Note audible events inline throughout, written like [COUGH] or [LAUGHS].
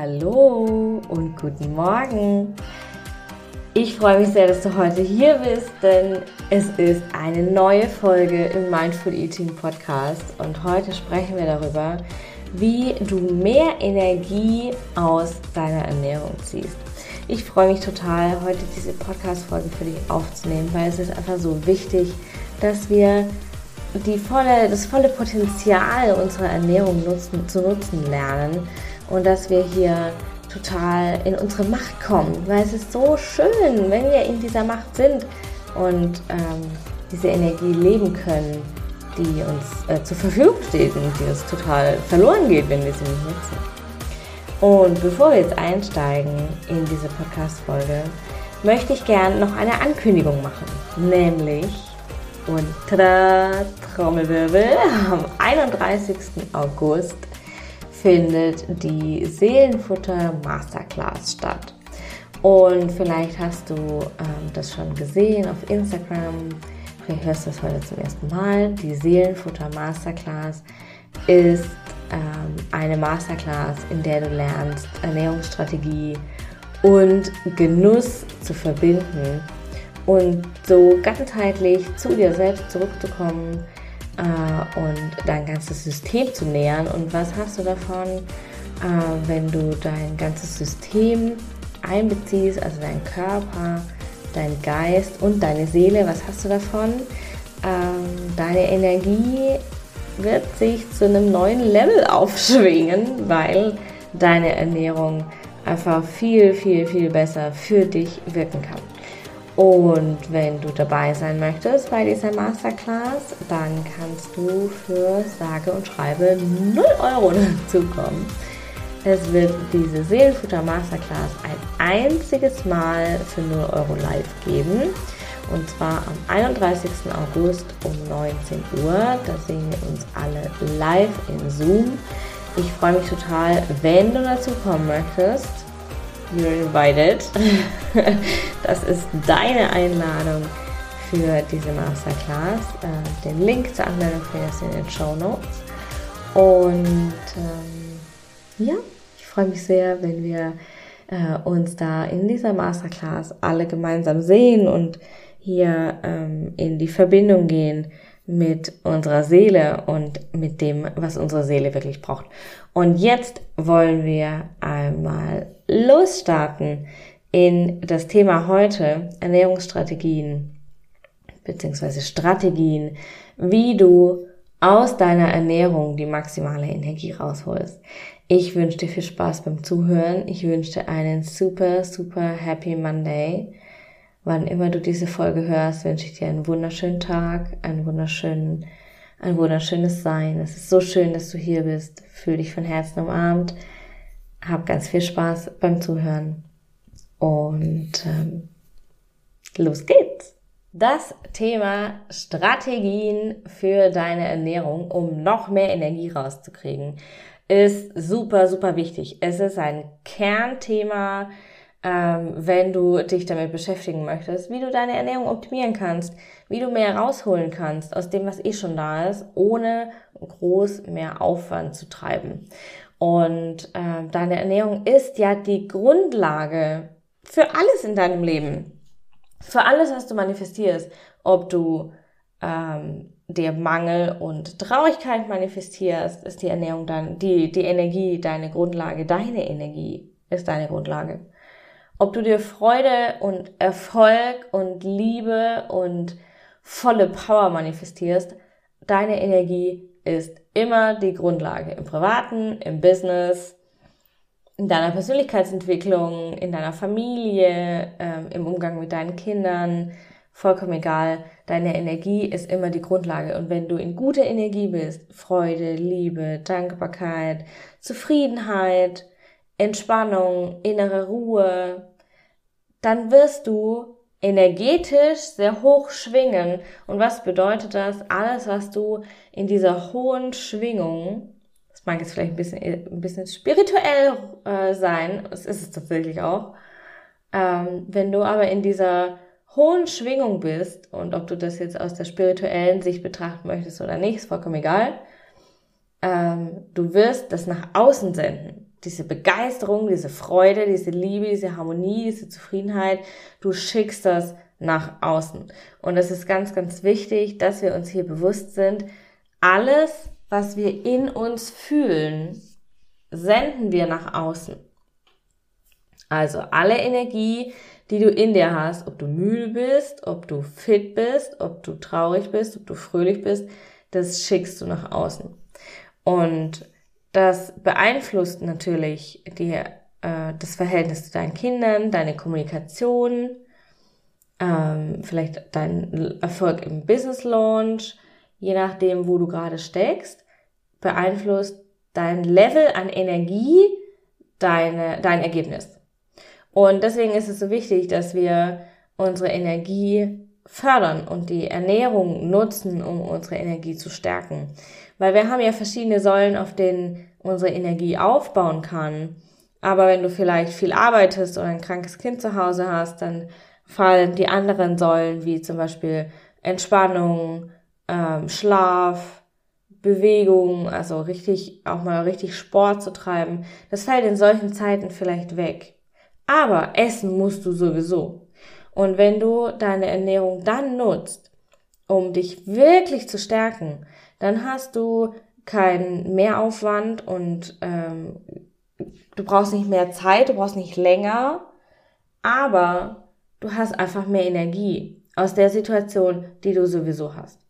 Hallo und guten Morgen. Ich freue mich sehr, dass du heute hier bist, denn es ist eine neue Folge im Mindful Eating Podcast und heute sprechen wir darüber, wie du mehr Energie aus deiner Ernährung ziehst. Ich freue mich total, heute diese Podcast-Folge für dich aufzunehmen, weil es ist einfach so wichtig, dass wir die volle, das volle Potenzial unserer Ernährung nutzen, zu nutzen lernen und dass wir hier total in unsere Macht kommen, weil es ist so schön, wenn wir in dieser Macht sind und ähm, diese Energie leben können, die uns äh, zur Verfügung steht und die uns total verloren geht, wenn wir sie nicht nutzen. Und bevor wir jetzt einsteigen in diese Podcast-Folge, möchte ich gern noch eine Ankündigung machen, nämlich und tada, Trommelwirbel, am 31. August findet die Seelenfutter Masterclass statt. Und vielleicht hast du ähm, das schon gesehen auf Instagram, vielleicht hörst du das heute zum ersten Mal. Die Seelenfutter Masterclass ist ähm, eine Masterclass, in der du lernst, Ernährungsstrategie und Genuss zu verbinden und so ganzheitlich zu dir selbst zurückzukommen äh, und dein ganzes System zu nähern. Und was hast du davon, äh, wenn du dein ganzes System einbeziehst, also dein Körper, dein Geist und deine Seele? Was hast du davon? Ähm, deine Energie wird sich zu einem neuen Level aufschwingen, weil deine Ernährung einfach viel, viel, viel besser für dich wirken kann. Und wenn du dabei sein möchtest bei dieser Masterclass, dann kannst du für sage und schreibe 0 Euro [LAUGHS] dazukommen. Es wird diese Seelenfutter Masterclass ein einziges Mal für 0 Euro live geben. Und zwar am 31. August um 19 Uhr. Da sehen wir uns alle live in Zoom. Ich freue mich total, wenn du dazu kommen möchtest. You're invited. [LAUGHS] Das ist deine Einladung für diese Masterclass. Äh, den Link zur Anmeldung findest du in den Show Notes. Und ähm, ja, ich freue mich sehr, wenn wir äh, uns da in dieser Masterclass alle gemeinsam sehen und hier ähm, in die Verbindung gehen mit unserer Seele und mit dem, was unsere Seele wirklich braucht. Und jetzt wollen wir einmal losstarten in das Thema heute, Ernährungsstrategien beziehungsweise Strategien, wie du aus deiner Ernährung die maximale Energie rausholst. Ich wünsche dir viel Spaß beim Zuhören. Ich wünsche dir einen super, super Happy Monday. Wann immer du diese Folge hörst, wünsche ich dir einen wunderschönen Tag, einen wunderschönen, ein wunderschönes Sein. Es ist so schön, dass du hier bist. Fühl dich von Herzen umarmt. Hab ganz viel Spaß beim Zuhören. Und ähm, los geht's. Das Thema Strategien für deine Ernährung, um noch mehr Energie rauszukriegen, ist super, super wichtig. Es ist ein Kernthema ähm, wenn du dich damit beschäftigen möchtest, wie du deine Ernährung optimieren kannst, wie du mehr rausholen kannst aus dem, was eh schon da ist, ohne groß mehr Aufwand zu treiben. Und äh, deine Ernährung ist ja die Grundlage für alles in deinem Leben. Für alles, was du manifestierst. Ob du ähm, dir Mangel und Traurigkeit manifestierst, ist die Ernährung dann, die, die Energie deine Grundlage, deine Energie ist deine Grundlage ob du dir Freude und Erfolg und Liebe und volle Power manifestierst, deine Energie ist immer die Grundlage im privaten, im Business, in deiner Persönlichkeitsentwicklung, in deiner Familie, ähm, im Umgang mit deinen Kindern, vollkommen egal. Deine Energie ist immer die Grundlage. Und wenn du in guter Energie bist, Freude, Liebe, Dankbarkeit, Zufriedenheit, Entspannung, innere Ruhe, dann wirst du energetisch sehr hoch schwingen. Und was bedeutet das? Alles, was du in dieser hohen Schwingung, das mag jetzt vielleicht ein bisschen, ein bisschen spirituell äh, sein, das ist es tatsächlich auch, ähm, wenn du aber in dieser hohen Schwingung bist und ob du das jetzt aus der spirituellen Sicht betrachten möchtest oder nicht, ist vollkommen egal. Ähm, du wirst das nach außen senden. Diese Begeisterung, diese Freude, diese Liebe, diese Harmonie, diese Zufriedenheit, du schickst das nach außen. Und es ist ganz, ganz wichtig, dass wir uns hier bewusst sind, alles, was wir in uns fühlen, senden wir nach außen. Also alle Energie, die du in dir hast, ob du müde bist, ob du fit bist, ob du traurig bist, ob du fröhlich bist, das schickst du nach außen. Und das beeinflusst natürlich die, äh, das Verhältnis zu deinen Kindern, deine Kommunikation, ähm, vielleicht dein Erfolg im Business Launch, je nachdem, wo du gerade steckst, beeinflusst dein Level an Energie deine, dein Ergebnis. Und deswegen ist es so wichtig, dass wir unsere Energie fördern und die Ernährung nutzen, um unsere Energie zu stärken. Weil wir haben ja verschiedene Säulen, auf denen unsere Energie aufbauen kann. Aber wenn du vielleicht viel arbeitest oder ein krankes Kind zu Hause hast, dann fallen die anderen Säulen wie zum Beispiel Entspannung, ähm, Schlaf, Bewegung, also richtig, auch mal richtig Sport zu treiben. Das fällt in solchen Zeiten vielleicht weg. Aber essen musst du sowieso. Und wenn du deine Ernährung dann nutzt, um dich wirklich zu stärken, dann hast du keinen Mehraufwand und ähm, du brauchst nicht mehr Zeit, du brauchst nicht länger, aber du hast einfach mehr Energie aus der Situation, die du sowieso hast.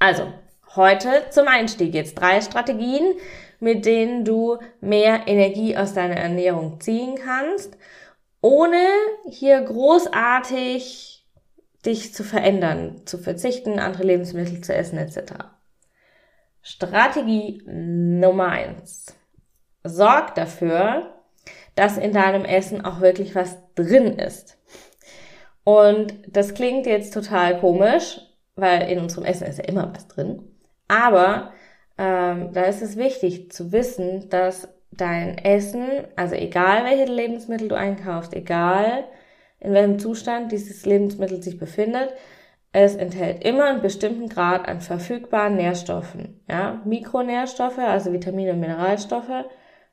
Also, heute zum Einstieg jetzt drei Strategien, mit denen du mehr Energie aus deiner Ernährung ziehen kannst, ohne hier großartig dich zu verändern, zu verzichten, andere Lebensmittel zu essen etc. Strategie Nummer eins: Sorg dafür, dass in deinem Essen auch wirklich was drin ist. Und das klingt jetzt total komisch, weil in unserem Essen ist ja immer was drin. Aber ähm, da ist es wichtig zu wissen, dass dein Essen, also egal welche Lebensmittel du einkaufst, egal in welchem Zustand dieses Lebensmittel sich befindet, es enthält immer einen bestimmten Grad an verfügbaren Nährstoffen. Ja? Mikronährstoffe, also Vitamine und Mineralstoffe,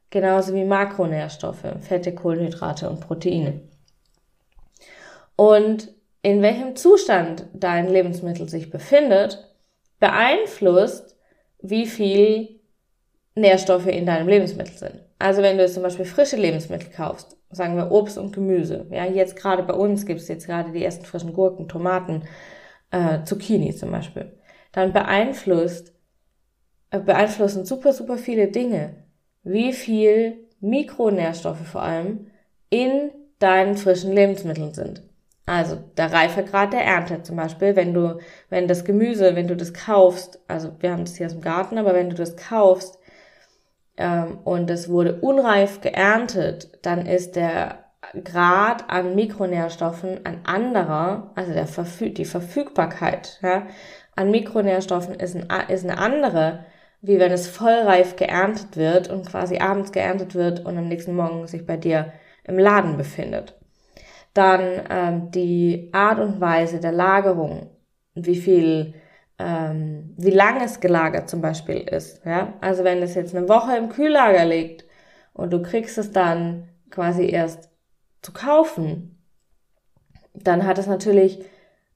genauso wie Makronährstoffe, Fette, Kohlenhydrate und Proteine. Und in welchem Zustand dein Lebensmittel sich befindet, beeinflusst, wie viel Nährstoffe in deinem Lebensmittel sind. Also wenn du jetzt zum Beispiel frische Lebensmittel kaufst, sagen wir Obst und Gemüse, ja, jetzt gerade bei uns gibt es jetzt gerade die ersten frischen Gurken, Tomaten, äh, Zucchini zum Beispiel, dann beeinflusst, äh, beeinflussen super, super viele Dinge, wie viel Mikronährstoffe vor allem in deinen frischen Lebensmitteln sind. Also der Reifegrad der Ernte zum Beispiel, wenn du, wenn das Gemüse, wenn du das kaufst, also wir haben das hier aus dem Garten, aber wenn du das kaufst ähm, und es wurde unreif geerntet, dann ist der Grad an Mikronährstoffen ein anderer, also der Verfü die Verfügbarkeit ja, an Mikronährstoffen ist, ein, ist eine andere, wie wenn es vollreif geerntet wird und quasi abends geerntet wird und am nächsten Morgen sich bei dir im Laden befindet. Dann ähm, die Art und Weise der Lagerung, wie viel, ähm, wie lang es gelagert zum Beispiel ist. Ja? Also wenn es jetzt eine Woche im Kühllager liegt und du kriegst es dann quasi erst zu kaufen, dann hat es natürlich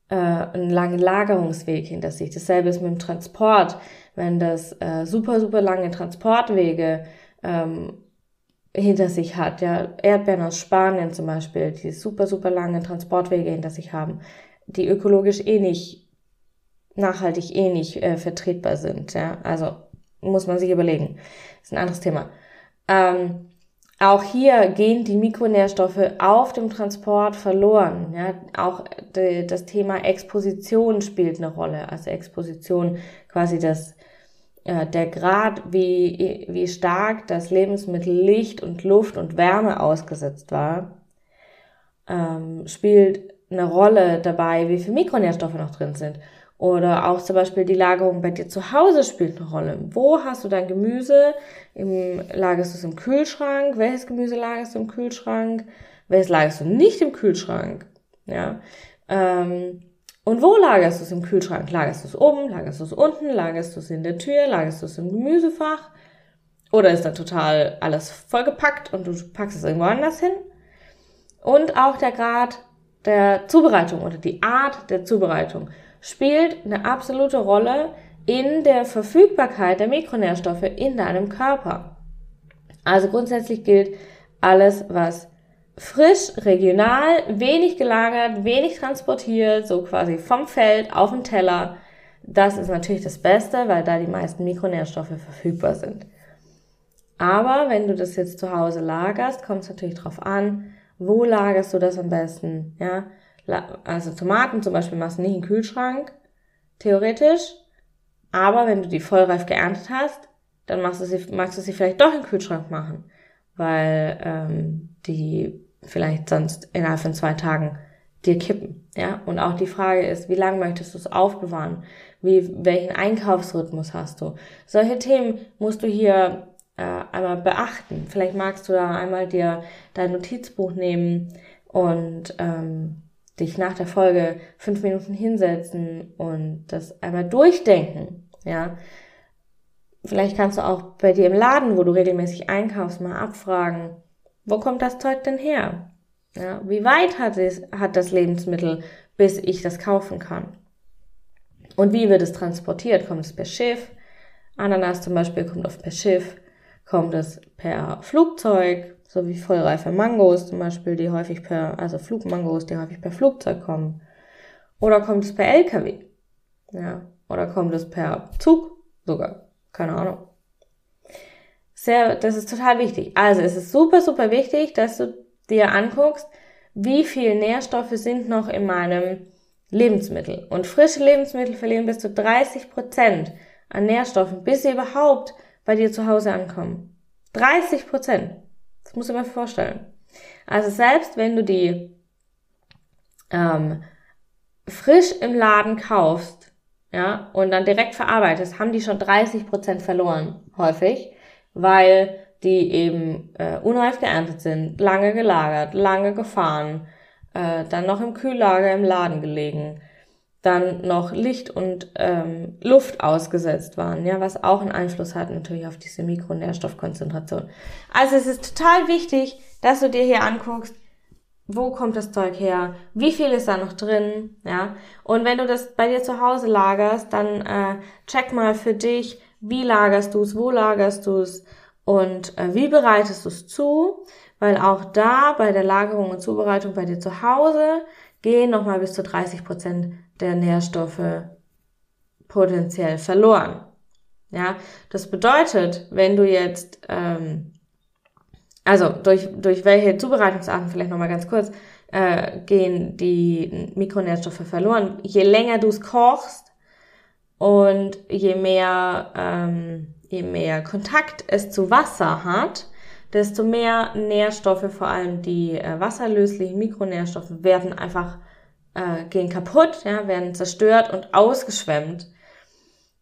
äh, einen langen Lagerungsweg hinter sich. Dasselbe ist mit dem Transport. Wenn das äh, super, super lange Transportwege ähm, hinter sich hat. Ja, Erdbeeren aus Spanien zum Beispiel, die super, super lange Transportwege hinter sich haben, die ökologisch eh nicht, nachhaltig eh nicht äh, vertretbar sind. Ja, also muss man sich überlegen. Das ist ein anderes Thema. Ähm, auch hier gehen die Mikronährstoffe auf dem Transport verloren. Ja, auch de, das Thema Exposition spielt eine Rolle. Also Exposition quasi das äh, der Grad, wie, wie stark das Lebensmittel Licht und Luft und Wärme ausgesetzt war, ähm, spielt eine Rolle dabei, wie viele Mikronährstoffe noch drin sind. Oder auch zum Beispiel die Lagerung bei dir zu Hause spielt eine Rolle. Wo hast du dein Gemüse? Im, lagerst du es im Kühlschrank? Welches Gemüse lagerst du im Kühlschrank? Welches lagerst du nicht im Kühlschrank? Ja. Ähm, und wo lagerst du es im Kühlschrank? Lagerst du es oben? Lagerst du es unten? Lagerst du es in der Tür? Lagerst du es im Gemüsefach? Oder ist dann total alles vollgepackt und du packst es irgendwo anders hin? Und auch der Grad der Zubereitung oder die Art der Zubereitung spielt eine absolute Rolle in der Verfügbarkeit der Mikronährstoffe in deinem Körper. Also grundsätzlich gilt alles, was frisch, regional, wenig gelagert, wenig transportiert, so quasi vom Feld auf den Teller. Das ist natürlich das Beste, weil da die meisten Mikronährstoffe verfügbar sind. Aber wenn du das jetzt zu Hause lagerst, kommt es natürlich drauf an, wo lagerst du das am besten, ja? Also Tomaten zum Beispiel machst du nicht in den Kühlschrank, theoretisch. Aber wenn du die vollreif geerntet hast, dann machst du sie, magst du sie vielleicht doch in den Kühlschrank machen, weil ähm, die vielleicht sonst innerhalb von zwei Tagen dir kippen. Ja? Und auch die Frage ist, wie lange möchtest du es aufbewahren? Wie, welchen Einkaufsrhythmus hast du? Solche Themen musst du hier äh, einmal beachten. Vielleicht magst du da einmal dir dein Notizbuch nehmen und ähm, dich nach der Folge fünf Minuten hinsetzen und das einmal durchdenken. Ja, vielleicht kannst du auch bei dir im Laden, wo du regelmäßig einkaufst, mal abfragen, wo kommt das Zeug denn her? Ja, wie weit hat, es, hat das Lebensmittel, bis ich das kaufen kann? Und wie wird es transportiert? Kommt es per Schiff? Ananas zum Beispiel kommt oft per Schiff. Kommt es per Flugzeug? So wie vollreife Mangos zum Beispiel, die häufig per, also Flugmangos, die häufig per Flugzeug kommen. Oder kommt es per LKW? Ja. Oder kommt es per Zug sogar? Keine Ahnung. Sehr, das ist total wichtig. Also es ist super, super wichtig, dass du dir anguckst, wie viel Nährstoffe sind noch in meinem Lebensmittel. Und frische Lebensmittel verlieren bis zu 30 Prozent an Nährstoffen, bis sie überhaupt bei dir zu Hause ankommen. 30 Prozent. Das du dir mal vorstellen. Also selbst wenn du die ähm, frisch im Laden kaufst, ja, und dann direkt verarbeitest, haben die schon 30 Prozent verloren, häufig weil die eben äh, unreif geerntet sind, lange gelagert, lange gefahren, äh, dann noch im Kühllager im Laden gelegen, dann noch Licht und ähm, Luft ausgesetzt waren, ja, was auch einen Einfluss hat natürlich auf diese Mikronährstoffkonzentration. Also es ist total wichtig, dass du dir hier anguckst, wo kommt das Zeug her, wie viel ist da noch drin, ja. Und wenn du das bei dir zu Hause lagerst, dann äh, check mal für dich, wie lagerst du es, wo lagerst du es und äh, wie bereitest du es zu, weil auch da bei der Lagerung und Zubereitung bei dir zu Hause gehen nochmal bis zu 30 Prozent der Nährstoffe potenziell verloren. Ja, das bedeutet, wenn du jetzt, ähm, also durch, durch welche Zubereitungsarten vielleicht nochmal ganz kurz, äh, gehen die Mikronährstoffe verloren. Je länger du es kochst, und je mehr, ähm, je mehr Kontakt es zu Wasser hat, desto mehr Nährstoffe, vor allem die äh, wasserlöslichen Mikronährstoffe, werden einfach äh, gehen kaputt, ja, werden zerstört und ausgeschwemmt.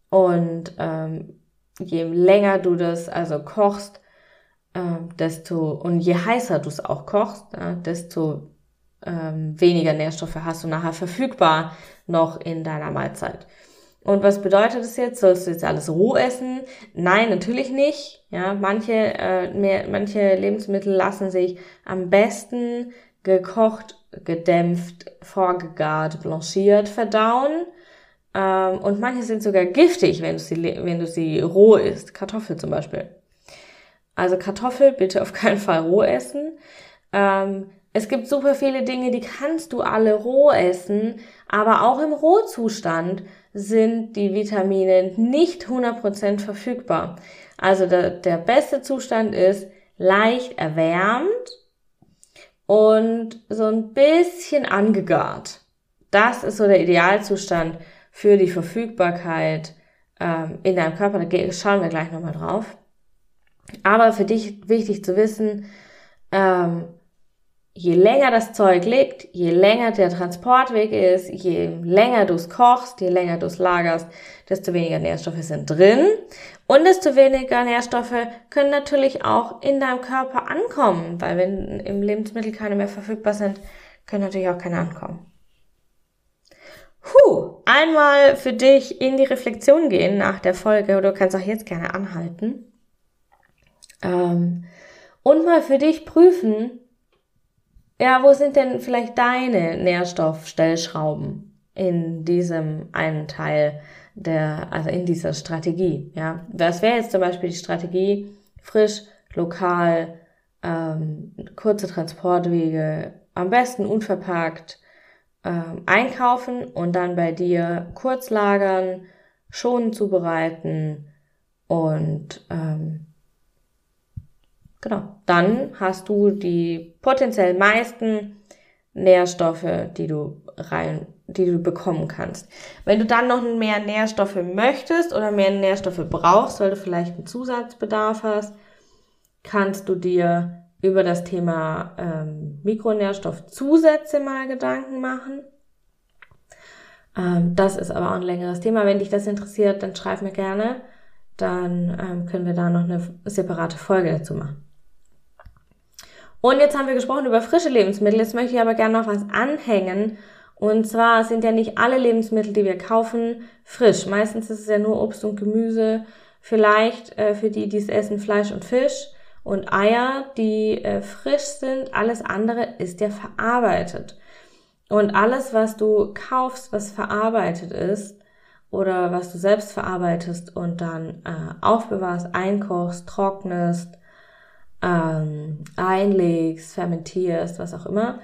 Und ähm, je länger du das also kochst, äh, desto und je heißer du es auch kochst, ja, desto ähm, weniger Nährstoffe hast du nachher verfügbar noch in deiner Mahlzeit. Und was bedeutet das jetzt? Sollst du jetzt alles roh essen? Nein, natürlich nicht. Ja, manche, äh, mehr, manche Lebensmittel lassen sich am besten gekocht, gedämpft, vorgegart, blanchiert verdauen. Ähm, und manche sind sogar giftig, wenn du sie, wenn du sie roh isst. Kartoffel zum Beispiel. Also Kartoffel bitte auf keinen Fall roh essen. Ähm, es gibt super viele Dinge, die kannst du alle roh essen, aber auch im Rohzustand sind die Vitamine nicht 100% verfügbar. Also der, der beste Zustand ist leicht erwärmt und so ein bisschen angegart. Das ist so der Idealzustand für die Verfügbarkeit ähm, in deinem Körper. Da schauen wir gleich nochmal drauf. Aber für dich wichtig zu wissen, ähm, je länger das Zeug liegt, je länger der Transportweg ist, je länger du es kochst, je länger du es lagerst, desto weniger Nährstoffe sind drin und desto weniger Nährstoffe können natürlich auch in deinem Körper ankommen, weil wenn im Lebensmittel keine mehr verfügbar sind, können natürlich auch keine ankommen. Puh, einmal für dich in die Reflexion gehen nach der Folge oder du kannst auch jetzt gerne anhalten. Ähm, und mal für dich prüfen, ja, wo sind denn vielleicht deine Nährstoffstellschrauben in diesem einen Teil der, also in dieser Strategie, ja. Was wäre jetzt zum Beispiel die Strategie, frisch, lokal, ähm, kurze Transportwege, am besten unverpackt, ähm, einkaufen und dann bei dir kurz lagern, schon zubereiten und ähm, genau, dann hast du die potenziell meisten Nährstoffe, die du rein, die du bekommen kannst. Wenn du dann noch mehr Nährstoffe möchtest oder mehr Nährstoffe brauchst, weil du vielleicht einen Zusatzbedarf hast, kannst du dir über das Thema ähm, Mikronährstoffzusätze mal Gedanken machen. Ähm, das ist aber auch ein längeres Thema. Wenn dich das interessiert, dann schreib mir gerne. Dann ähm, können wir da noch eine separate Folge dazu machen. Und jetzt haben wir gesprochen über frische Lebensmittel. Jetzt möchte ich aber gerne noch was anhängen. Und zwar sind ja nicht alle Lebensmittel, die wir kaufen, frisch. Meistens ist es ja nur Obst und Gemüse. Vielleicht äh, für die, die es essen, Fleisch und Fisch und Eier, die äh, frisch sind. Alles andere ist ja verarbeitet. Und alles, was du kaufst, was verarbeitet ist oder was du selbst verarbeitest und dann äh, aufbewahrst, einkochst, trocknest, ähm, einlegst, fermentierst, was auch immer,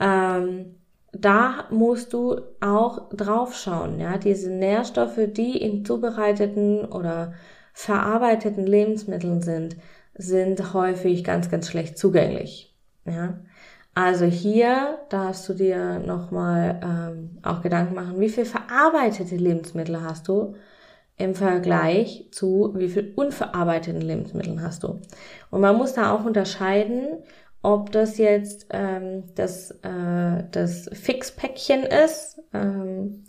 ähm, da musst du auch drauf schauen, ja, diese Nährstoffe, die in zubereiteten oder verarbeiteten Lebensmitteln sind, sind häufig ganz, ganz schlecht zugänglich, ja. Also hier darfst du dir nochmal ähm, auch Gedanken machen, wie viel verarbeitete Lebensmittel hast du im Vergleich zu wie viel unverarbeiteten Lebensmitteln hast du. Und man muss da auch unterscheiden, ob das jetzt ähm, das, äh, das Fixpäckchen ist ähm,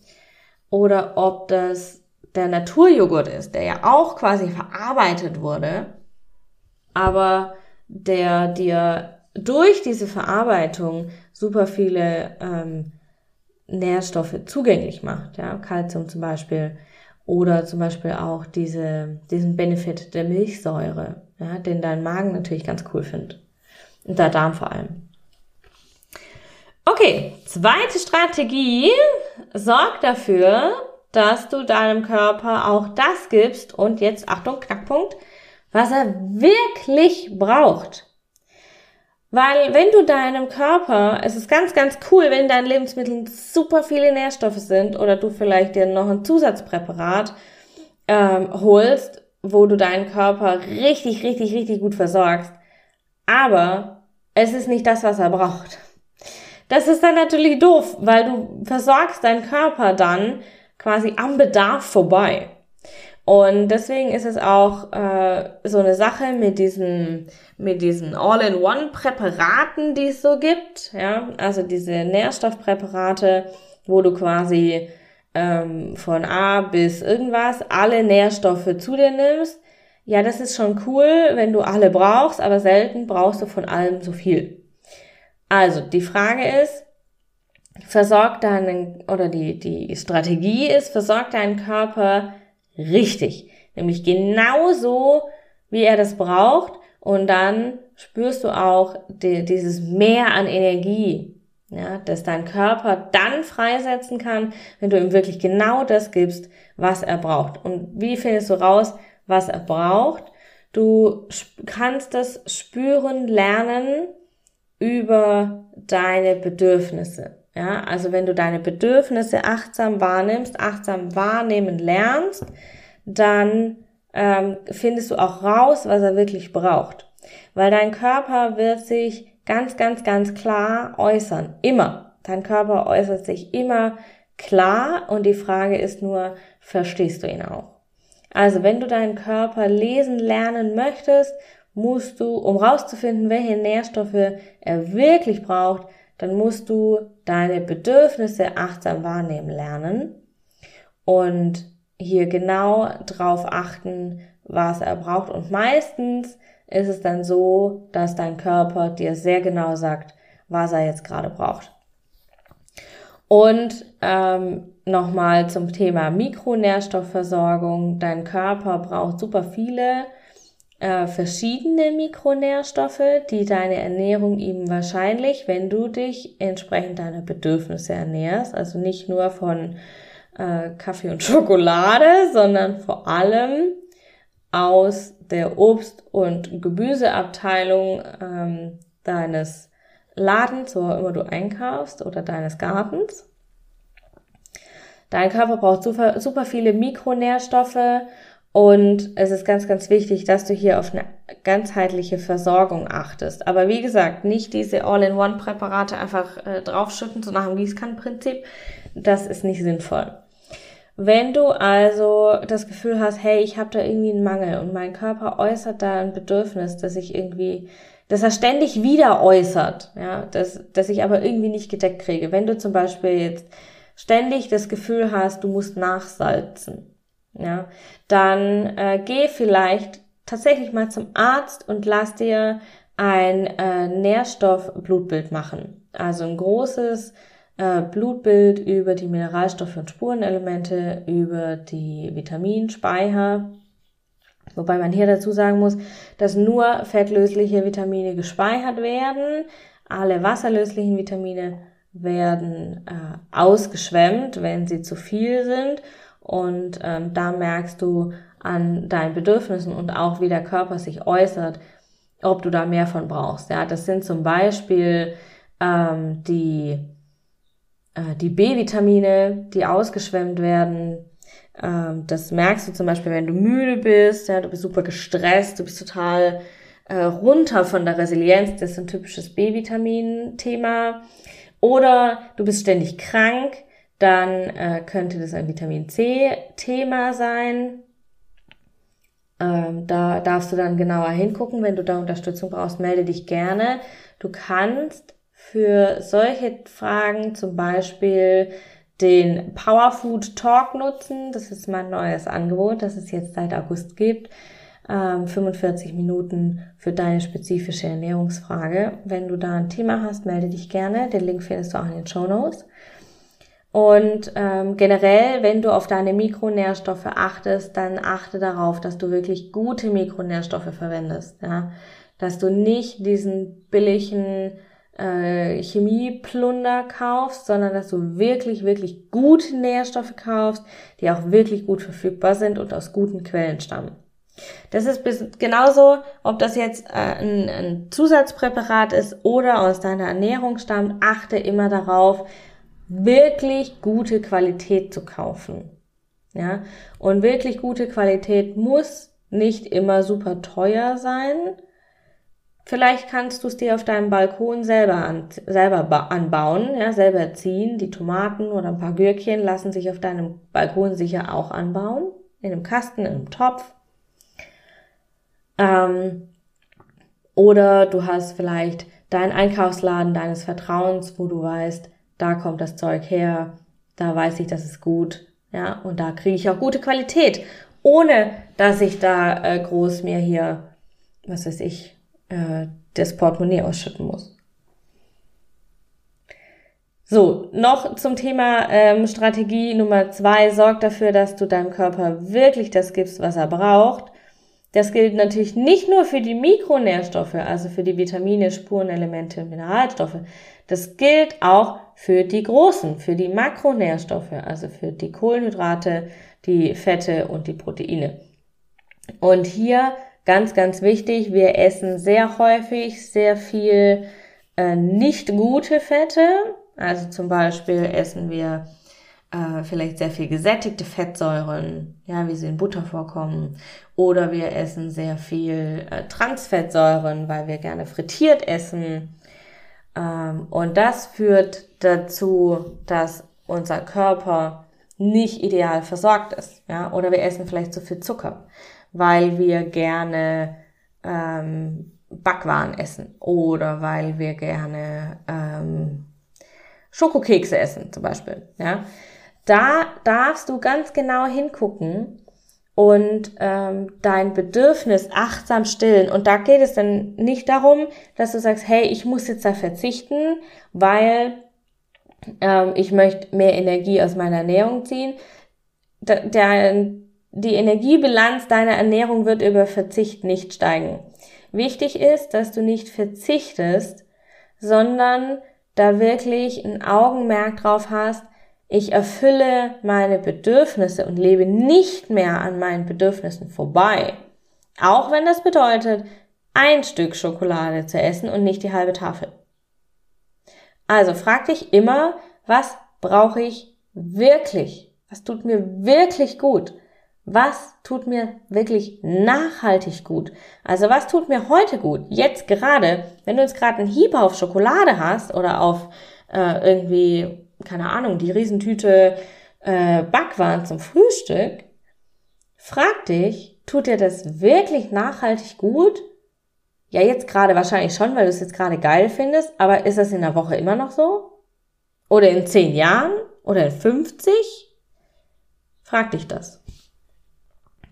oder ob das der Naturjoghurt ist, der ja auch quasi verarbeitet wurde, aber der dir durch diese Verarbeitung super viele ähm, Nährstoffe zugänglich macht. Ja, Calcium zum Beispiel oder zum Beispiel auch diese, diesen Benefit der Milchsäure, ja, den dein Magen natürlich ganz cool findet. Und der Darm vor allem. Okay, zweite Strategie sorgt dafür, dass du deinem Körper auch das gibst und jetzt Achtung, Knackpunkt, was er wirklich braucht. Weil wenn du deinem Körper, es ist ganz, ganz cool, wenn in deinen Lebensmitteln super viele Nährstoffe sind oder du vielleicht dir noch ein Zusatzpräparat ähm, holst, wo du deinen Körper richtig, richtig, richtig gut versorgst. Aber es ist nicht das, was er braucht. Das ist dann natürlich doof, weil du versorgst deinen Körper dann quasi am Bedarf vorbei. Und deswegen ist es auch äh, so eine Sache mit diesen, mit diesen All-in-One-Präparaten, die es so gibt. Ja, also diese Nährstoffpräparate, wo du quasi ähm, von A bis irgendwas alle Nährstoffe zu dir nimmst. Ja, das ist schon cool, wenn du alle brauchst, aber selten brauchst du von allem so viel. Also, die Frage ist, versorgt deinen, oder die, die Strategie ist, versorgt deinen Körper richtig. Nämlich genauso, wie er das braucht. Und dann spürst du auch die, dieses Mehr an Energie, ja, das dein Körper dann freisetzen kann, wenn du ihm wirklich genau das gibst, was er braucht. Und wie findest du raus, was er braucht? Du kannst das spüren, lernen über deine Bedürfnisse. Ja, also wenn du deine Bedürfnisse achtsam wahrnimmst, achtsam wahrnehmen lernst, dann ähm, findest du auch raus, was er wirklich braucht. Weil dein Körper wird sich ganz, ganz, ganz klar äußern. Immer. Dein Körper äußert sich immer klar und die Frage ist nur, verstehst du ihn auch? Also wenn du deinen Körper lesen lernen möchtest, musst du, um rauszufinden, welche Nährstoffe er wirklich braucht, dann musst du deine Bedürfnisse achtsam wahrnehmen lernen und hier genau drauf achten, was er braucht. Und meistens ist es dann so, dass dein Körper dir sehr genau sagt, was er jetzt gerade braucht. Und ähm, nochmal zum Thema Mikronährstoffversorgung. Dein Körper braucht super viele äh, verschiedene Mikronährstoffe, die deine Ernährung eben wahrscheinlich, wenn du dich entsprechend deiner Bedürfnisse ernährst, also nicht nur von äh, Kaffee und [LAUGHS] Schokolade, sondern vor allem aus der Obst- und Gemüseabteilung ähm, deines Ladens, wo immer du einkaufst, oder deines Gartens. Dein Körper braucht super, super viele Mikronährstoffe und es ist ganz, ganz wichtig, dass du hier auf eine ganzheitliche Versorgung achtest. Aber wie gesagt, nicht diese All-in-One-Präparate einfach äh, draufschütten, so nach dem Gießkannenprinzip. Das ist nicht sinnvoll. Wenn du also das Gefühl hast, hey, ich habe da irgendwie einen Mangel und mein Körper äußert da ein Bedürfnis, dass ich irgendwie, dass er ständig wieder äußert, ja, dass, dass ich aber irgendwie nicht gedeckt kriege. Wenn du zum Beispiel jetzt ständig das Gefühl hast, du musst nachsalzen, ja, dann äh, geh vielleicht tatsächlich mal zum Arzt und lass dir ein äh, Nährstoffblutbild machen. Also ein großes äh, Blutbild über die Mineralstoffe und Spurenelemente, über die Vitaminspeicher. Wobei man hier dazu sagen muss, dass nur fettlösliche Vitamine gespeichert werden. Alle wasserlöslichen Vitamine werden äh, ausgeschwemmt, wenn sie zu viel sind. Und ähm, da merkst du an deinen Bedürfnissen und auch wie der Körper sich äußert, ob du da mehr von brauchst. Ja, das sind zum Beispiel ähm, die äh, die B-Vitamine, die ausgeschwemmt werden. Ähm, das merkst du zum Beispiel, wenn du müde bist, ja, du bist super gestresst, du bist total äh, runter von der Resilienz. Das ist ein typisches B-Vitamin-Thema. Oder du bist ständig krank, dann äh, könnte das ein Vitamin C-Thema sein. Ähm, da darfst du dann genauer hingucken. Wenn du da Unterstützung brauchst, melde dich gerne. Du kannst für solche Fragen zum Beispiel den Powerfood Talk nutzen. Das ist mein neues Angebot, das es jetzt seit August gibt. 45 ähm, Minuten für deine spezifische Ernährungsfrage. Wenn du da ein Thema hast, melde dich gerne. Den Link findest du auch in den Show Notes. Und ähm, generell, wenn du auf deine Mikronährstoffe achtest, dann achte darauf, dass du wirklich gute Mikronährstoffe verwendest. Ja? Dass du nicht diesen billigen äh, Chemieplunder kaufst, sondern dass du wirklich, wirklich gute Nährstoffe kaufst, die auch wirklich gut verfügbar sind und aus guten Quellen stammen. Das ist bis, genauso, ob das jetzt äh, ein, ein Zusatzpräparat ist oder aus deiner Ernährung stammt, achte immer darauf, wirklich gute Qualität zu kaufen. Ja, und wirklich gute Qualität muss nicht immer super teuer sein, Vielleicht kannst du es dir auf deinem Balkon selber, an, selber anbauen, ja, selber ziehen. Die Tomaten oder ein paar Gürkchen lassen sich auf deinem Balkon sicher auch anbauen. In einem Kasten, in einem Topf. Ähm, oder du hast vielleicht deinen Einkaufsladen deines Vertrauens, wo du weißt, da kommt das Zeug her, da weiß ich, das ist gut, ja, und da kriege ich auch gute Qualität, ohne dass ich da äh, groß mir hier, was weiß ich, äh, das Portemonnaie ausschütten muss. So, noch zum Thema ähm, Strategie Nummer zwei. Sorg dafür, dass du deinem Körper wirklich das gibst, was er braucht. Das gilt natürlich nicht nur für die Mikronährstoffe, also für die Vitamine, Spurenelemente, Mineralstoffe. Das gilt auch für die großen, für die Makronährstoffe, also für die Kohlenhydrate, die Fette und die Proteine. Und hier Ganz, ganz wichtig, wir essen sehr häufig sehr viel äh, nicht gute Fette. Also zum Beispiel essen wir äh, vielleicht sehr viel gesättigte Fettsäuren, ja, wie sie in Butter vorkommen. Oder wir essen sehr viel äh, Transfettsäuren, weil wir gerne frittiert essen. Ähm, und das führt dazu, dass unser Körper nicht ideal versorgt ist. Ja? Oder wir essen vielleicht zu viel Zucker weil wir gerne ähm, Backwaren essen oder weil wir gerne ähm, Schokokekse essen zum Beispiel. Ja, da darfst du ganz genau hingucken und ähm, dein Bedürfnis achtsam stillen. Und da geht es dann nicht darum, dass du sagst, hey, ich muss jetzt da verzichten, weil ähm, ich möchte mehr Energie aus meiner Ernährung ziehen. Der, der die Energiebilanz deiner Ernährung wird über Verzicht nicht steigen. Wichtig ist, dass du nicht verzichtest, sondern da wirklich ein Augenmerk drauf hast, ich erfülle meine Bedürfnisse und lebe nicht mehr an meinen Bedürfnissen vorbei. Auch wenn das bedeutet, ein Stück Schokolade zu essen und nicht die halbe Tafel. Also frag dich immer, was brauche ich wirklich? Was tut mir wirklich gut? Was tut mir wirklich nachhaltig gut? Also was tut mir heute gut? Jetzt gerade, wenn du jetzt gerade einen Hieb auf Schokolade hast oder auf äh, irgendwie, keine Ahnung, die Riesentüte äh, Backwaren zum Frühstück, frag dich, tut dir das wirklich nachhaltig gut? Ja, jetzt gerade wahrscheinlich schon, weil du es jetzt gerade geil findest, aber ist das in der Woche immer noch so? Oder in zehn Jahren? Oder in 50? Frag dich das.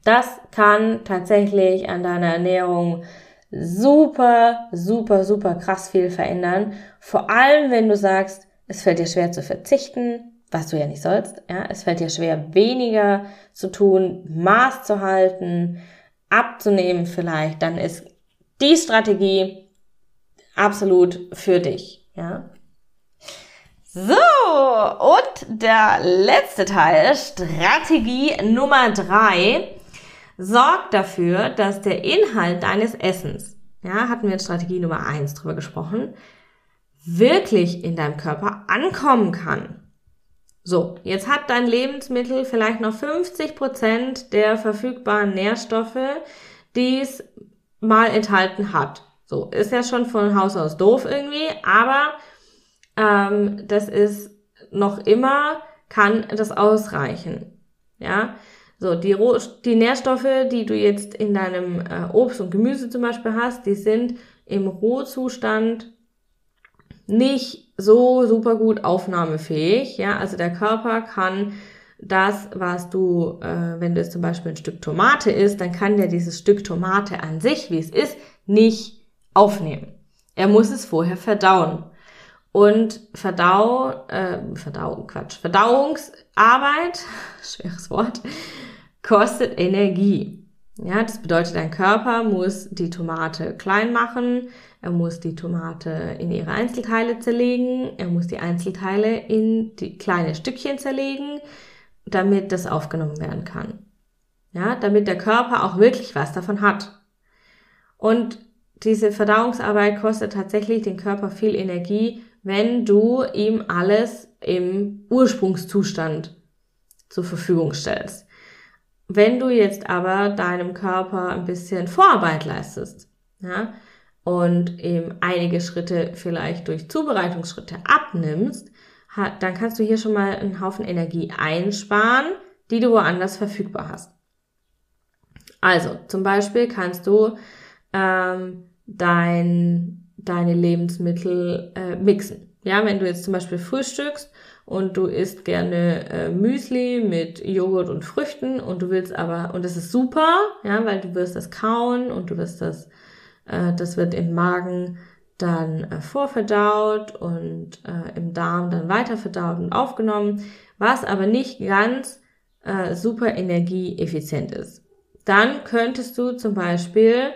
Das kann tatsächlich an deiner Ernährung super, super, super krass viel verändern. Vor allem, wenn du sagst, es fällt dir schwer zu verzichten, was du ja nicht sollst. Ja, es fällt dir schwer, weniger zu tun, Maß zu halten, abzunehmen vielleicht. Dann ist die Strategie absolut für dich. Ja. So, und der letzte Teil, Strategie Nummer drei sorgt dafür, dass der Inhalt deines Essens, ja, hatten wir in Strategie Nummer eins drüber gesprochen, wirklich in deinem Körper ankommen kann. So, jetzt hat dein Lebensmittel vielleicht noch 50 Prozent der verfügbaren Nährstoffe, die es mal enthalten hat. So, ist ja schon von Haus aus doof irgendwie, aber ähm, das ist noch immer, kann das ausreichen. Ja, so, die, Roh die Nährstoffe, die du jetzt in deinem äh, Obst und Gemüse zum Beispiel hast, die sind im Rohzustand nicht so super gut aufnahmefähig. Ja, also der Körper kann das, was du, äh, wenn du jetzt zum Beispiel ein Stück Tomate isst, dann kann der dieses Stück Tomate an sich, wie es ist, nicht aufnehmen. Er muss es vorher verdauen. Und Verdau, äh, Verdauung, Quatsch, Verdauungsarbeit, [LAUGHS] schweres Wort, kostet Energie. Ja, das bedeutet, dein Körper muss die Tomate klein machen, er muss die Tomate in ihre Einzelteile zerlegen, er muss die Einzelteile in die kleine Stückchen zerlegen, damit das aufgenommen werden kann. Ja, damit der Körper auch wirklich was davon hat. Und diese Verdauungsarbeit kostet tatsächlich den Körper viel Energie, wenn du ihm alles im Ursprungszustand zur Verfügung stellst. Wenn du jetzt aber deinem Körper ein bisschen Vorarbeit leistest, ja, und eben einige Schritte vielleicht durch Zubereitungsschritte abnimmst, dann kannst du hier schon mal einen Haufen Energie einsparen, die du woanders verfügbar hast. Also, zum Beispiel kannst du ähm, dein, deine Lebensmittel äh, mixen. Ja, wenn du jetzt zum Beispiel frühstückst und du isst gerne äh, Müsli mit Joghurt und Früchten und du willst aber, und das ist super, ja, weil du wirst das kauen und du wirst das, äh, das wird im Magen dann äh, vorverdaut und äh, im Darm dann weiter verdaut und aufgenommen, was aber nicht ganz äh, super energieeffizient ist. Dann könntest du zum Beispiel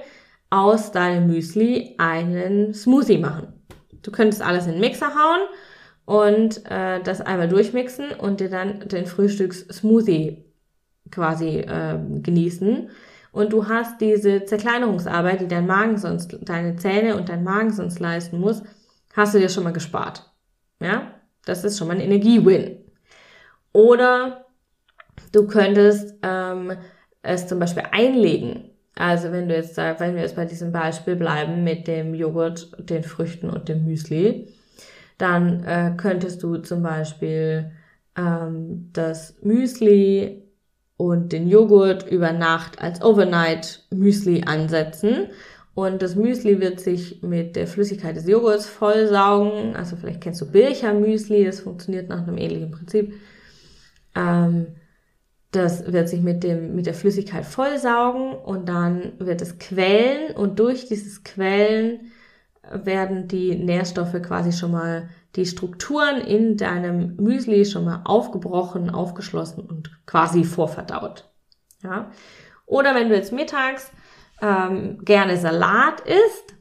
aus deinem Müsli einen Smoothie machen. Du könntest alles in den Mixer hauen und äh, das einmal durchmixen und dir dann den Frühstücks-Smoothie quasi äh, genießen. Und du hast diese Zerkleinerungsarbeit, die dein Magen sonst, deine Zähne und dein Magen sonst leisten muss, hast du dir schon mal gespart. Ja, das ist schon mal ein Energie-Win. Oder du könntest ähm, es zum Beispiel einlegen. Also wenn du jetzt, wenn wir jetzt bei diesem Beispiel bleiben mit dem Joghurt, den Früchten und dem Müsli, dann äh, könntest du zum Beispiel ähm, das Müsli und den Joghurt über Nacht als Overnight Müsli ansetzen. Und das Müsli wird sich mit der Flüssigkeit des Joghurts vollsaugen. Also vielleicht kennst du Bircher Müsli, das funktioniert nach einem ähnlichen Prinzip. Ähm, das wird sich mit dem, mit der Flüssigkeit vollsaugen und dann wird es quellen und durch dieses Quellen werden die Nährstoffe quasi schon mal, die Strukturen in deinem Müsli schon mal aufgebrochen, aufgeschlossen und quasi vorverdaut. Ja? Oder wenn du jetzt mittags ähm, gerne Salat isst,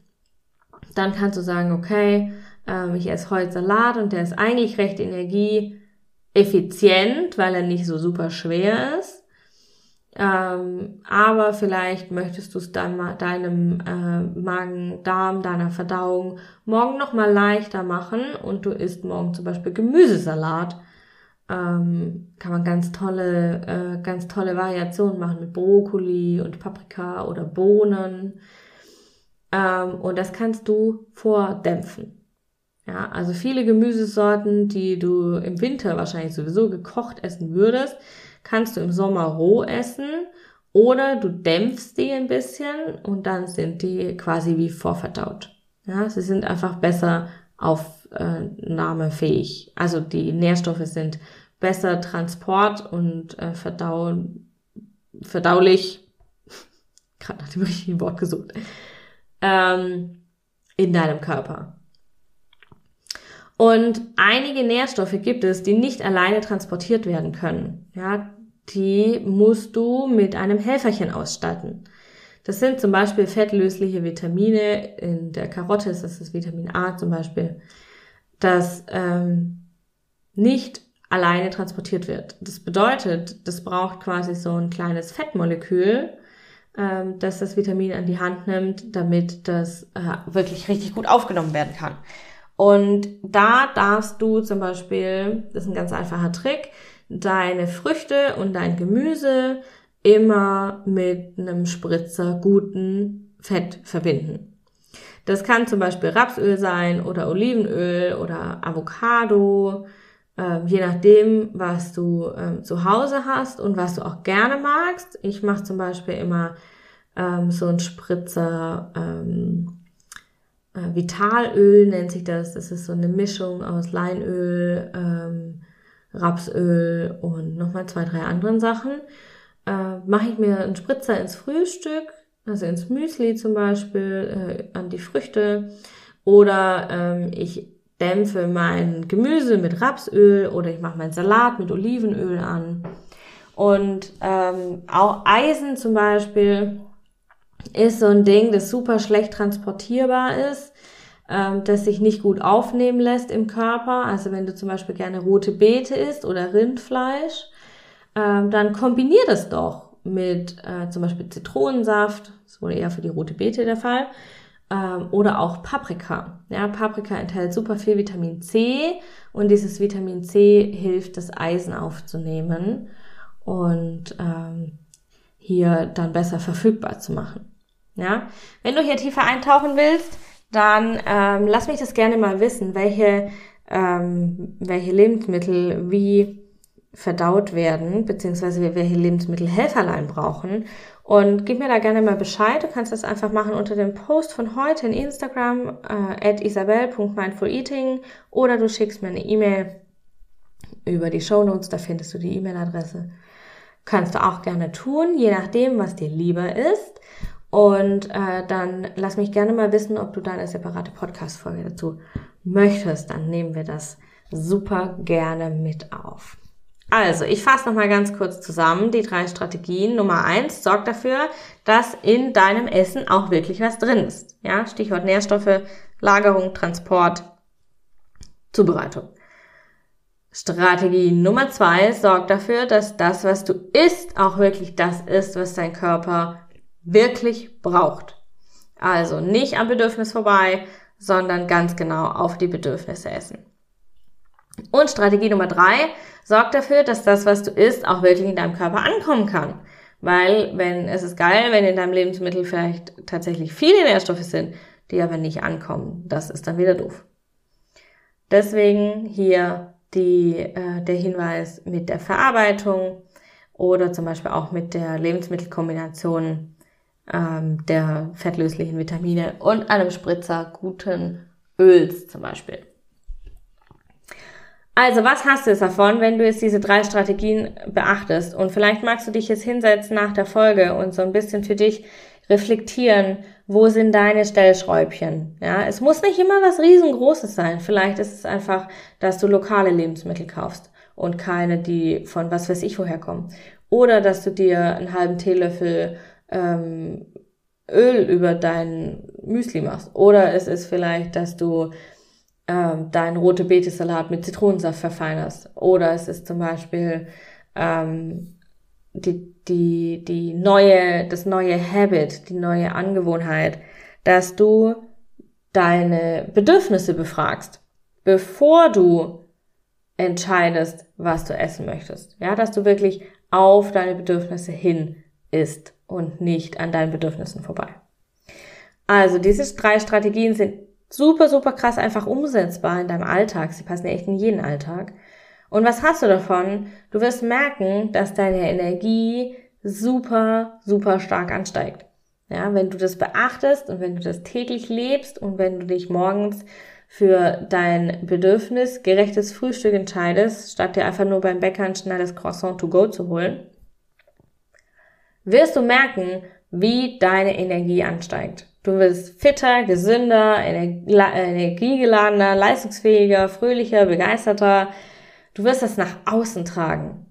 dann kannst du sagen, okay, ähm, ich esse heute Salat und der ist eigentlich recht energieeffizient, weil er nicht so super schwer ist. Ähm, aber vielleicht möchtest du es mal deinem äh, Magen, Darm, deiner Verdauung morgen noch mal leichter machen und du isst morgen zum Beispiel Gemüsesalat. Ähm, kann man ganz tolle, äh, ganz tolle Variationen machen mit Brokkoli und Paprika oder Bohnen. Ähm, und das kannst du vordämpfen. Ja, also viele Gemüsesorten, die du im Winter wahrscheinlich sowieso gekocht essen würdest, kannst du im Sommer roh essen oder du dämpfst die ein bisschen und dann sind die quasi wie vorverdaut. Ja, sie sind einfach besser aufnahmefähig. Also die Nährstoffe sind besser Transport und äh, verdau verdaulich, [LAUGHS] gerade nach dem richtigen Wort gesucht, ähm, in deinem Körper. Und einige Nährstoffe gibt es, die nicht alleine transportiert werden können. Ja, die musst du mit einem Helferchen ausstatten. Das sind zum Beispiel fettlösliche Vitamine. In der Karotte ist das das Vitamin A zum Beispiel, das ähm, nicht alleine transportiert wird. Das bedeutet, das braucht quasi so ein kleines Fettmolekül, ähm, das das Vitamin an die Hand nimmt, damit das äh, wirklich richtig gut aufgenommen werden kann. Und da darfst du zum Beispiel, das ist ein ganz einfacher Trick, deine Früchte und dein Gemüse immer mit einem Spritzer guten Fett verbinden. Das kann zum Beispiel Rapsöl sein oder Olivenöl oder Avocado, äh, je nachdem, was du äh, zu Hause hast und was du auch gerne magst. Ich mache zum Beispiel immer ähm, so einen Spritzer ähm, äh, Vitalöl nennt sich das. Das ist so eine Mischung aus Leinöl, ähm, Rapsöl und nochmal zwei, drei anderen Sachen. Äh, Mache ich mir einen Spritzer ins Frühstück, also ins Müsli zum Beispiel, äh, an die Früchte. Oder ähm, ich dämpfe mein Gemüse mit Rapsöl oder ich mache meinen Salat mit Olivenöl an. Und ähm, auch Eisen zum Beispiel ist so ein Ding, das super schlecht transportierbar ist, ähm, das sich nicht gut aufnehmen lässt im Körper. Also wenn du zum Beispiel gerne rote Beete isst oder Rindfleisch, ähm, dann kombinier das doch mit äh, zum Beispiel Zitronensaft, das wurde eher für die rote Beete der Fall, ähm, oder auch Paprika. Ja, Paprika enthält super viel Vitamin C und dieses Vitamin C hilft, das Eisen aufzunehmen und ähm, hier dann besser verfügbar zu machen. Ja, wenn du hier tiefer eintauchen willst, dann ähm, lass mich das gerne mal wissen, welche, ähm, welche Lebensmittel wie verdaut werden, beziehungsweise welche Lebensmittel Helferlein brauchen. Und gib mir da gerne mal Bescheid. Du kannst das einfach machen unter dem Post von heute in Instagram äh, at isabel.mindfuleating oder du schickst mir eine E-Mail über die Show Notes, da findest du die E-Mail-Adresse. Kannst du auch gerne tun, je nachdem, was dir lieber ist. Und äh, dann lass mich gerne mal wissen, ob du da eine separate Podcast-Folge dazu möchtest. Dann nehmen wir das super gerne mit auf. Also, ich fasse nochmal ganz kurz zusammen die drei Strategien. Nummer eins, sorg dafür, dass in deinem Essen auch wirklich was drin ist. Ja, Stichwort Nährstoffe, Lagerung, Transport, Zubereitung. Strategie Nummer zwei, sorg dafür, dass das, was du isst, auch wirklich das ist, was dein Körper wirklich braucht. Also nicht am Bedürfnis vorbei, sondern ganz genau auf die Bedürfnisse essen. Und Strategie Nummer drei, sorg dafür, dass das, was du isst, auch wirklich in deinem Körper ankommen kann. Weil, wenn, es ist geil, wenn in deinem Lebensmittel vielleicht tatsächlich viele Nährstoffe sind, die aber nicht ankommen. Das ist dann wieder doof. Deswegen hier die, äh, der Hinweis mit der Verarbeitung oder zum Beispiel auch mit der Lebensmittelkombination ähm, der fettlöslichen Vitamine und einem Spritzer guten Öls zum Beispiel. Also, was hast du jetzt davon, wenn du jetzt diese drei Strategien beachtest? Und vielleicht magst du dich jetzt hinsetzen nach der Folge und so ein bisschen für dich reflektieren, wo sind deine Stellschräubchen? Ja, es muss nicht immer was riesengroßes sein. Vielleicht ist es einfach, dass du lokale Lebensmittel kaufst und keine, die von was weiß ich woher kommen. oder dass du dir einen halben Teelöffel ähm, Öl über dein Müsli machst. Oder es ist vielleicht, dass du ähm, deinen rote Betesalat mit Zitronensaft verfeinerst. Oder es ist zum Beispiel ähm, die, die, die neue, das neue Habit, die neue Angewohnheit, dass du deine Bedürfnisse befragst, bevor du entscheidest, was du essen möchtest. Ja, dass du wirklich auf deine Bedürfnisse hin isst und nicht an deinen Bedürfnissen vorbei. Also diese drei Strategien sind super, super krass einfach umsetzbar in deinem Alltag. Sie passen echt in jeden Alltag. Und was hast du davon? Du wirst merken, dass deine Energie super, super stark ansteigt. Ja, wenn du das beachtest und wenn du das täglich lebst und wenn du dich morgens für dein Bedürfnis gerechtes Frühstück entscheidest, statt dir einfach nur beim Bäcker ein schnelles Croissant to go zu holen, wirst du merken, wie deine Energie ansteigt. Du wirst fitter, gesünder, energiegeladener, leistungsfähiger, fröhlicher, begeisterter. Du wirst das nach außen tragen.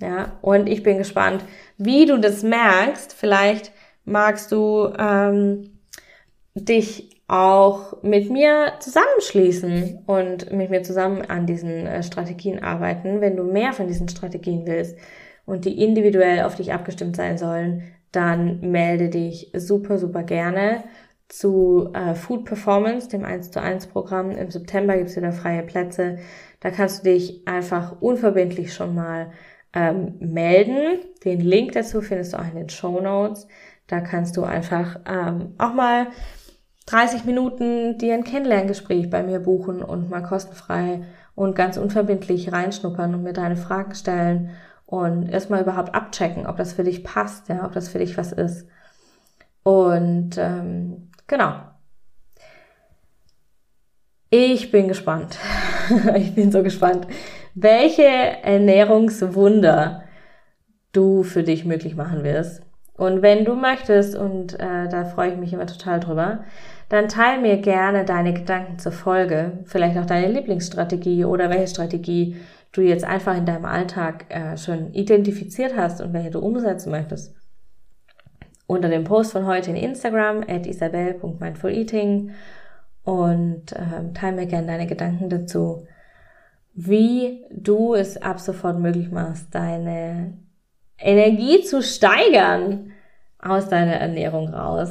Ja, und ich bin gespannt, wie du das merkst. Vielleicht magst du ähm, dich auch mit mir zusammenschließen und mit mir zusammen an diesen äh, Strategien arbeiten. Wenn du mehr von diesen Strategien willst und die individuell auf dich abgestimmt sein sollen, dann melde dich super, super gerne zu äh, Food Performance, dem 1 zu 1 Programm. Im September gibt's wieder freie Plätze. Da kannst du dich einfach unverbindlich schon mal ähm, melden. Den Link dazu findest du auch in den Show Notes. Da kannst du einfach ähm, auch mal 30 Minuten dir ein Kennenlerngespräch bei mir buchen und mal kostenfrei und ganz unverbindlich reinschnuppern und mir deine Fragen stellen und erstmal überhaupt abchecken, ob das für dich passt, ja, ob das für dich was ist. Und ähm, genau. Ich bin gespannt. [LAUGHS] ich bin so gespannt, welche Ernährungswunder du für dich möglich machen wirst. Und wenn du möchtest, und äh, da freue ich mich immer total drüber, dann teil mir gerne deine Gedanken zur Folge, vielleicht auch deine Lieblingsstrategie oder welche Strategie du jetzt einfach in deinem Alltag äh, schon identifiziert hast und welche du umsetzen möchtest. Unter dem Post von heute in Instagram at isabel.mindfuleating und äh, teil mir gerne deine Gedanken dazu, wie du es ab sofort möglich machst, deine Energie zu steigern aus deiner Ernährung raus.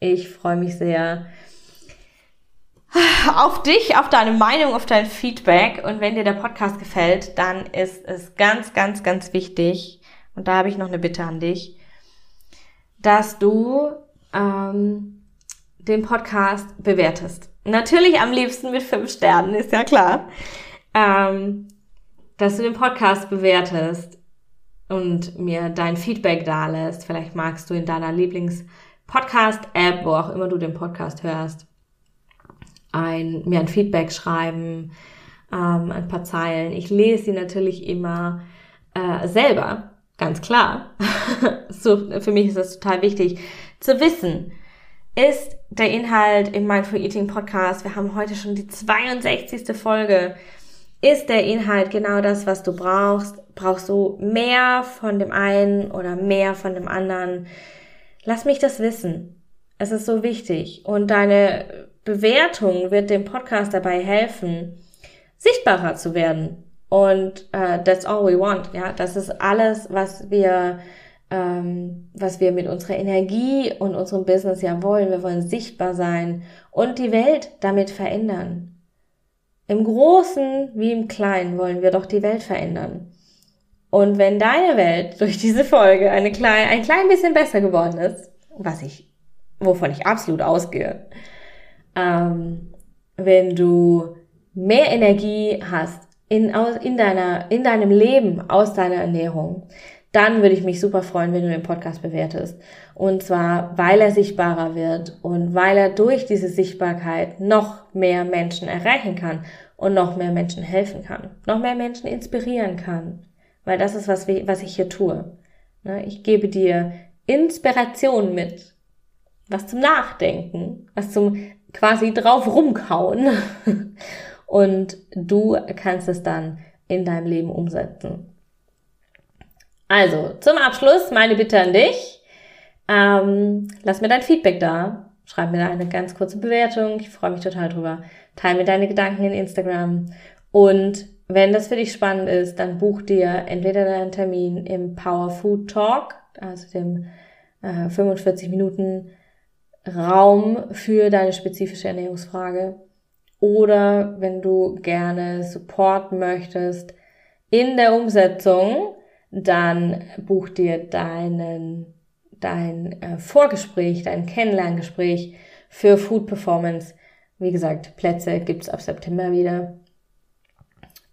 Ich freue mich sehr auf dich, auf deine Meinung, auf dein Feedback. Und wenn dir der Podcast gefällt, dann ist es ganz, ganz, ganz wichtig, und da habe ich noch eine Bitte an dich, dass du ähm, den Podcast bewertest. Natürlich am liebsten mit fünf Sternen, ist ja klar. Ähm, dass du den Podcast bewertest und mir dein Feedback da lässt. Vielleicht magst du in deiner Lieblings- Podcast-App, wo auch immer du den Podcast hörst, ein, mir ein Feedback schreiben, ähm, ein paar Zeilen. Ich lese sie natürlich immer äh, selber, ganz klar. [LAUGHS] so, für mich ist das total wichtig zu wissen, ist der Inhalt im Mindful Eating Podcast, wir haben heute schon die 62. Folge, ist der Inhalt genau das, was du brauchst? Brauchst du mehr von dem einen oder mehr von dem anderen? Lass mich das wissen. Es ist so wichtig. Und deine Bewertung wird dem Podcast dabei helfen, sichtbarer zu werden. Und uh, that's all we want. Ja, das ist alles, was wir, ähm, was wir mit unserer Energie und unserem Business ja wollen. Wir wollen sichtbar sein und die Welt damit verändern. Im Großen wie im Kleinen wollen wir doch die Welt verändern. Und wenn deine Welt durch diese Folge eine klein, ein klein bisschen besser geworden ist, was ich, wovon ich absolut ausgehe, ähm, wenn du mehr Energie hast in, aus, in, deiner, in deinem Leben aus deiner Ernährung, dann würde ich mich super freuen, wenn du den Podcast bewertest. Und zwar, weil er sichtbarer wird und weil er durch diese Sichtbarkeit noch mehr Menschen erreichen kann und noch mehr Menschen helfen kann, noch mehr Menschen inspirieren kann. Weil das ist, was, was ich hier tue. Ne, ich gebe dir Inspiration mit. Was zum Nachdenken, was zum quasi drauf rumkauen. [LAUGHS] Und du kannst es dann in deinem Leben umsetzen. Also, zum Abschluss meine Bitte an dich. Ähm, lass mir dein Feedback da. Schreib mir da eine ganz kurze Bewertung. Ich freue mich total drüber. Teil mir deine Gedanken in Instagram. Und wenn das für dich spannend ist, dann buch dir entweder deinen Termin im Power Food Talk, also dem äh, 45 Minuten Raum für deine spezifische Ernährungsfrage. Oder wenn du gerne Support möchtest in der Umsetzung, dann buch dir deinen, dein äh, Vorgespräch, dein Kennenlerngespräch für Food Performance. Wie gesagt, Plätze gibt's ab September wieder.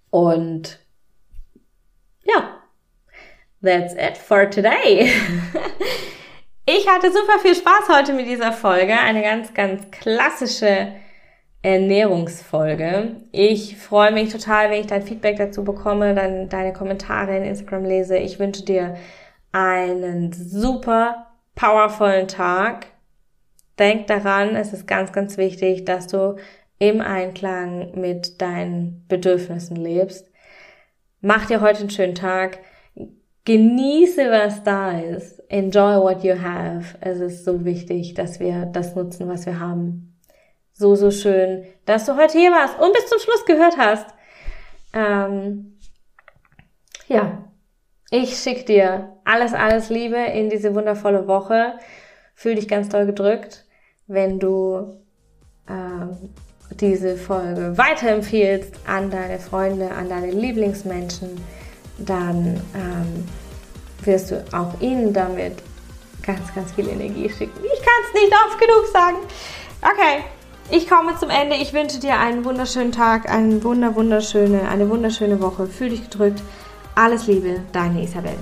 Und ja, that's it for today. [LAUGHS] ich hatte super viel Spaß heute mit dieser Folge. Eine ganz, ganz klassische Ernährungsfolge. Ich freue mich total, wenn ich dein Feedback dazu bekomme, dann deine Kommentare in Instagram lese. Ich wünsche dir einen super powervollen Tag. Denk daran, es ist ganz, ganz wichtig, dass du im Einklang mit deinen Bedürfnissen lebst. Mach dir heute einen schönen Tag. Genieße, was da ist. Enjoy what you have. Es ist so wichtig, dass wir das nutzen, was wir haben so, so schön, dass du heute hier warst und bis zum Schluss gehört hast. Ähm, ja, ich schicke dir alles, alles Liebe in diese wundervolle Woche. Fühl dich ganz doll gedrückt, wenn du ähm, diese Folge weiterempfiehlst an deine Freunde, an deine Lieblingsmenschen, dann ähm, wirst du auch ihnen damit ganz, ganz viel Energie schicken. Ich kann es nicht oft genug sagen. Okay, ich komme zum Ende. Ich wünsche dir einen wunderschönen Tag, eine wunder, wunderschöne, eine wunderschöne Woche. Fühl dich gedrückt. Alles Liebe, deine Isabel.